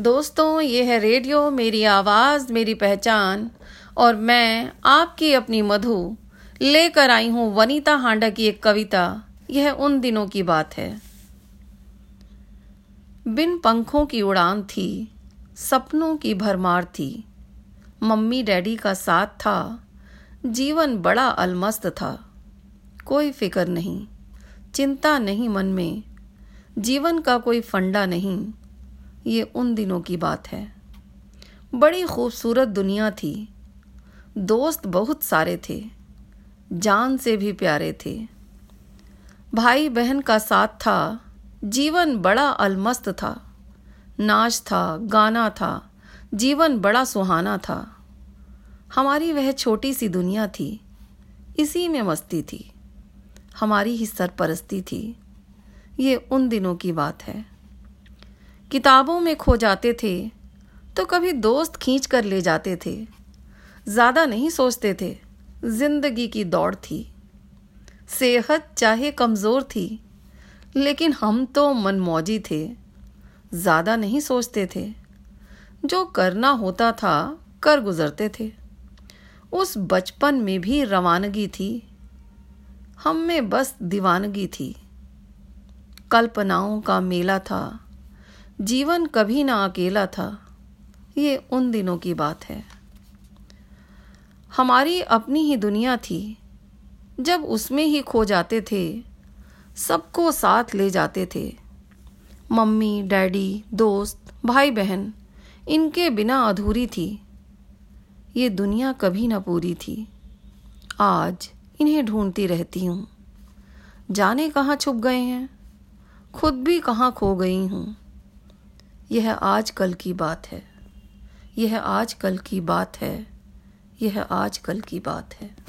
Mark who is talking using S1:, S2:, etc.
S1: दोस्तों, ये है रेडियो, मेरी आवाज़, मेरी पहचान, और मैं आपकी अपनी मधु लेकर आई हूँ वनीता हांडा की एक कविता। यह उन दिनों की बात है। बिन पंखों की उड़ान थी, सपनों की भरमार थी। मम्मी डैडी का साथ था, जीवन बड़ा अलमस्त था। कोई फ़िक्र नहीं, चिंता नहीं मन में, जीवन का कोई फंडा नहीं। ये उन दिनों की बात है। बड़ी खूबसूरत दुनिया थी। दोस्त बहुत सारे थे। जान से भी प्यारे थे। भाई बहन का साथ था। जीवन बड़ा अलमस्त था। नाच था, गाना था। जीवन बड़ा सुहाना था। हमारी वह छोटी सी दुनिया थी। इसी में मस्ती थी। हमारी ही सरपरस्ती थी। ये उन दिनों की बात है। किताबों में खो जाते थे तो कभी दोस्त खींच कर ले जाते थे। ज़्यादा नहीं सोचते थे, ज़िंदगी की दौड़ थी। सेहत चाहे कमज़ोर थी, लेकिन हम तो मनमौजी थे। ज़्यादा नहीं सोचते थे। जो करना होता था, कर गुजरते थे। उस बचपन में भी रवानगी थी। हम में बस दीवानगी थी। कल्पनाओं का मेला था। जीवन कभी ना अकेला था। ये उन दिनों की बात है। हमारी अपनी ही दुनिया थी। जब उसमें ही खो जाते थे, सबको साथ ले जाते थे। मम्मी, डैडी, दोस्त भाई बहन इनके बिना अधूरी थी। ये दुनिया कभी ना पूरी थी। आज इन्हें ढूंढती रहती हूँ। जाने कहाँ छुप गए हैं? खुद भी कहाँ खो गई हूँ? यह आज कल की बात है। यह आज कल की बात है। यह आज कल की बात है।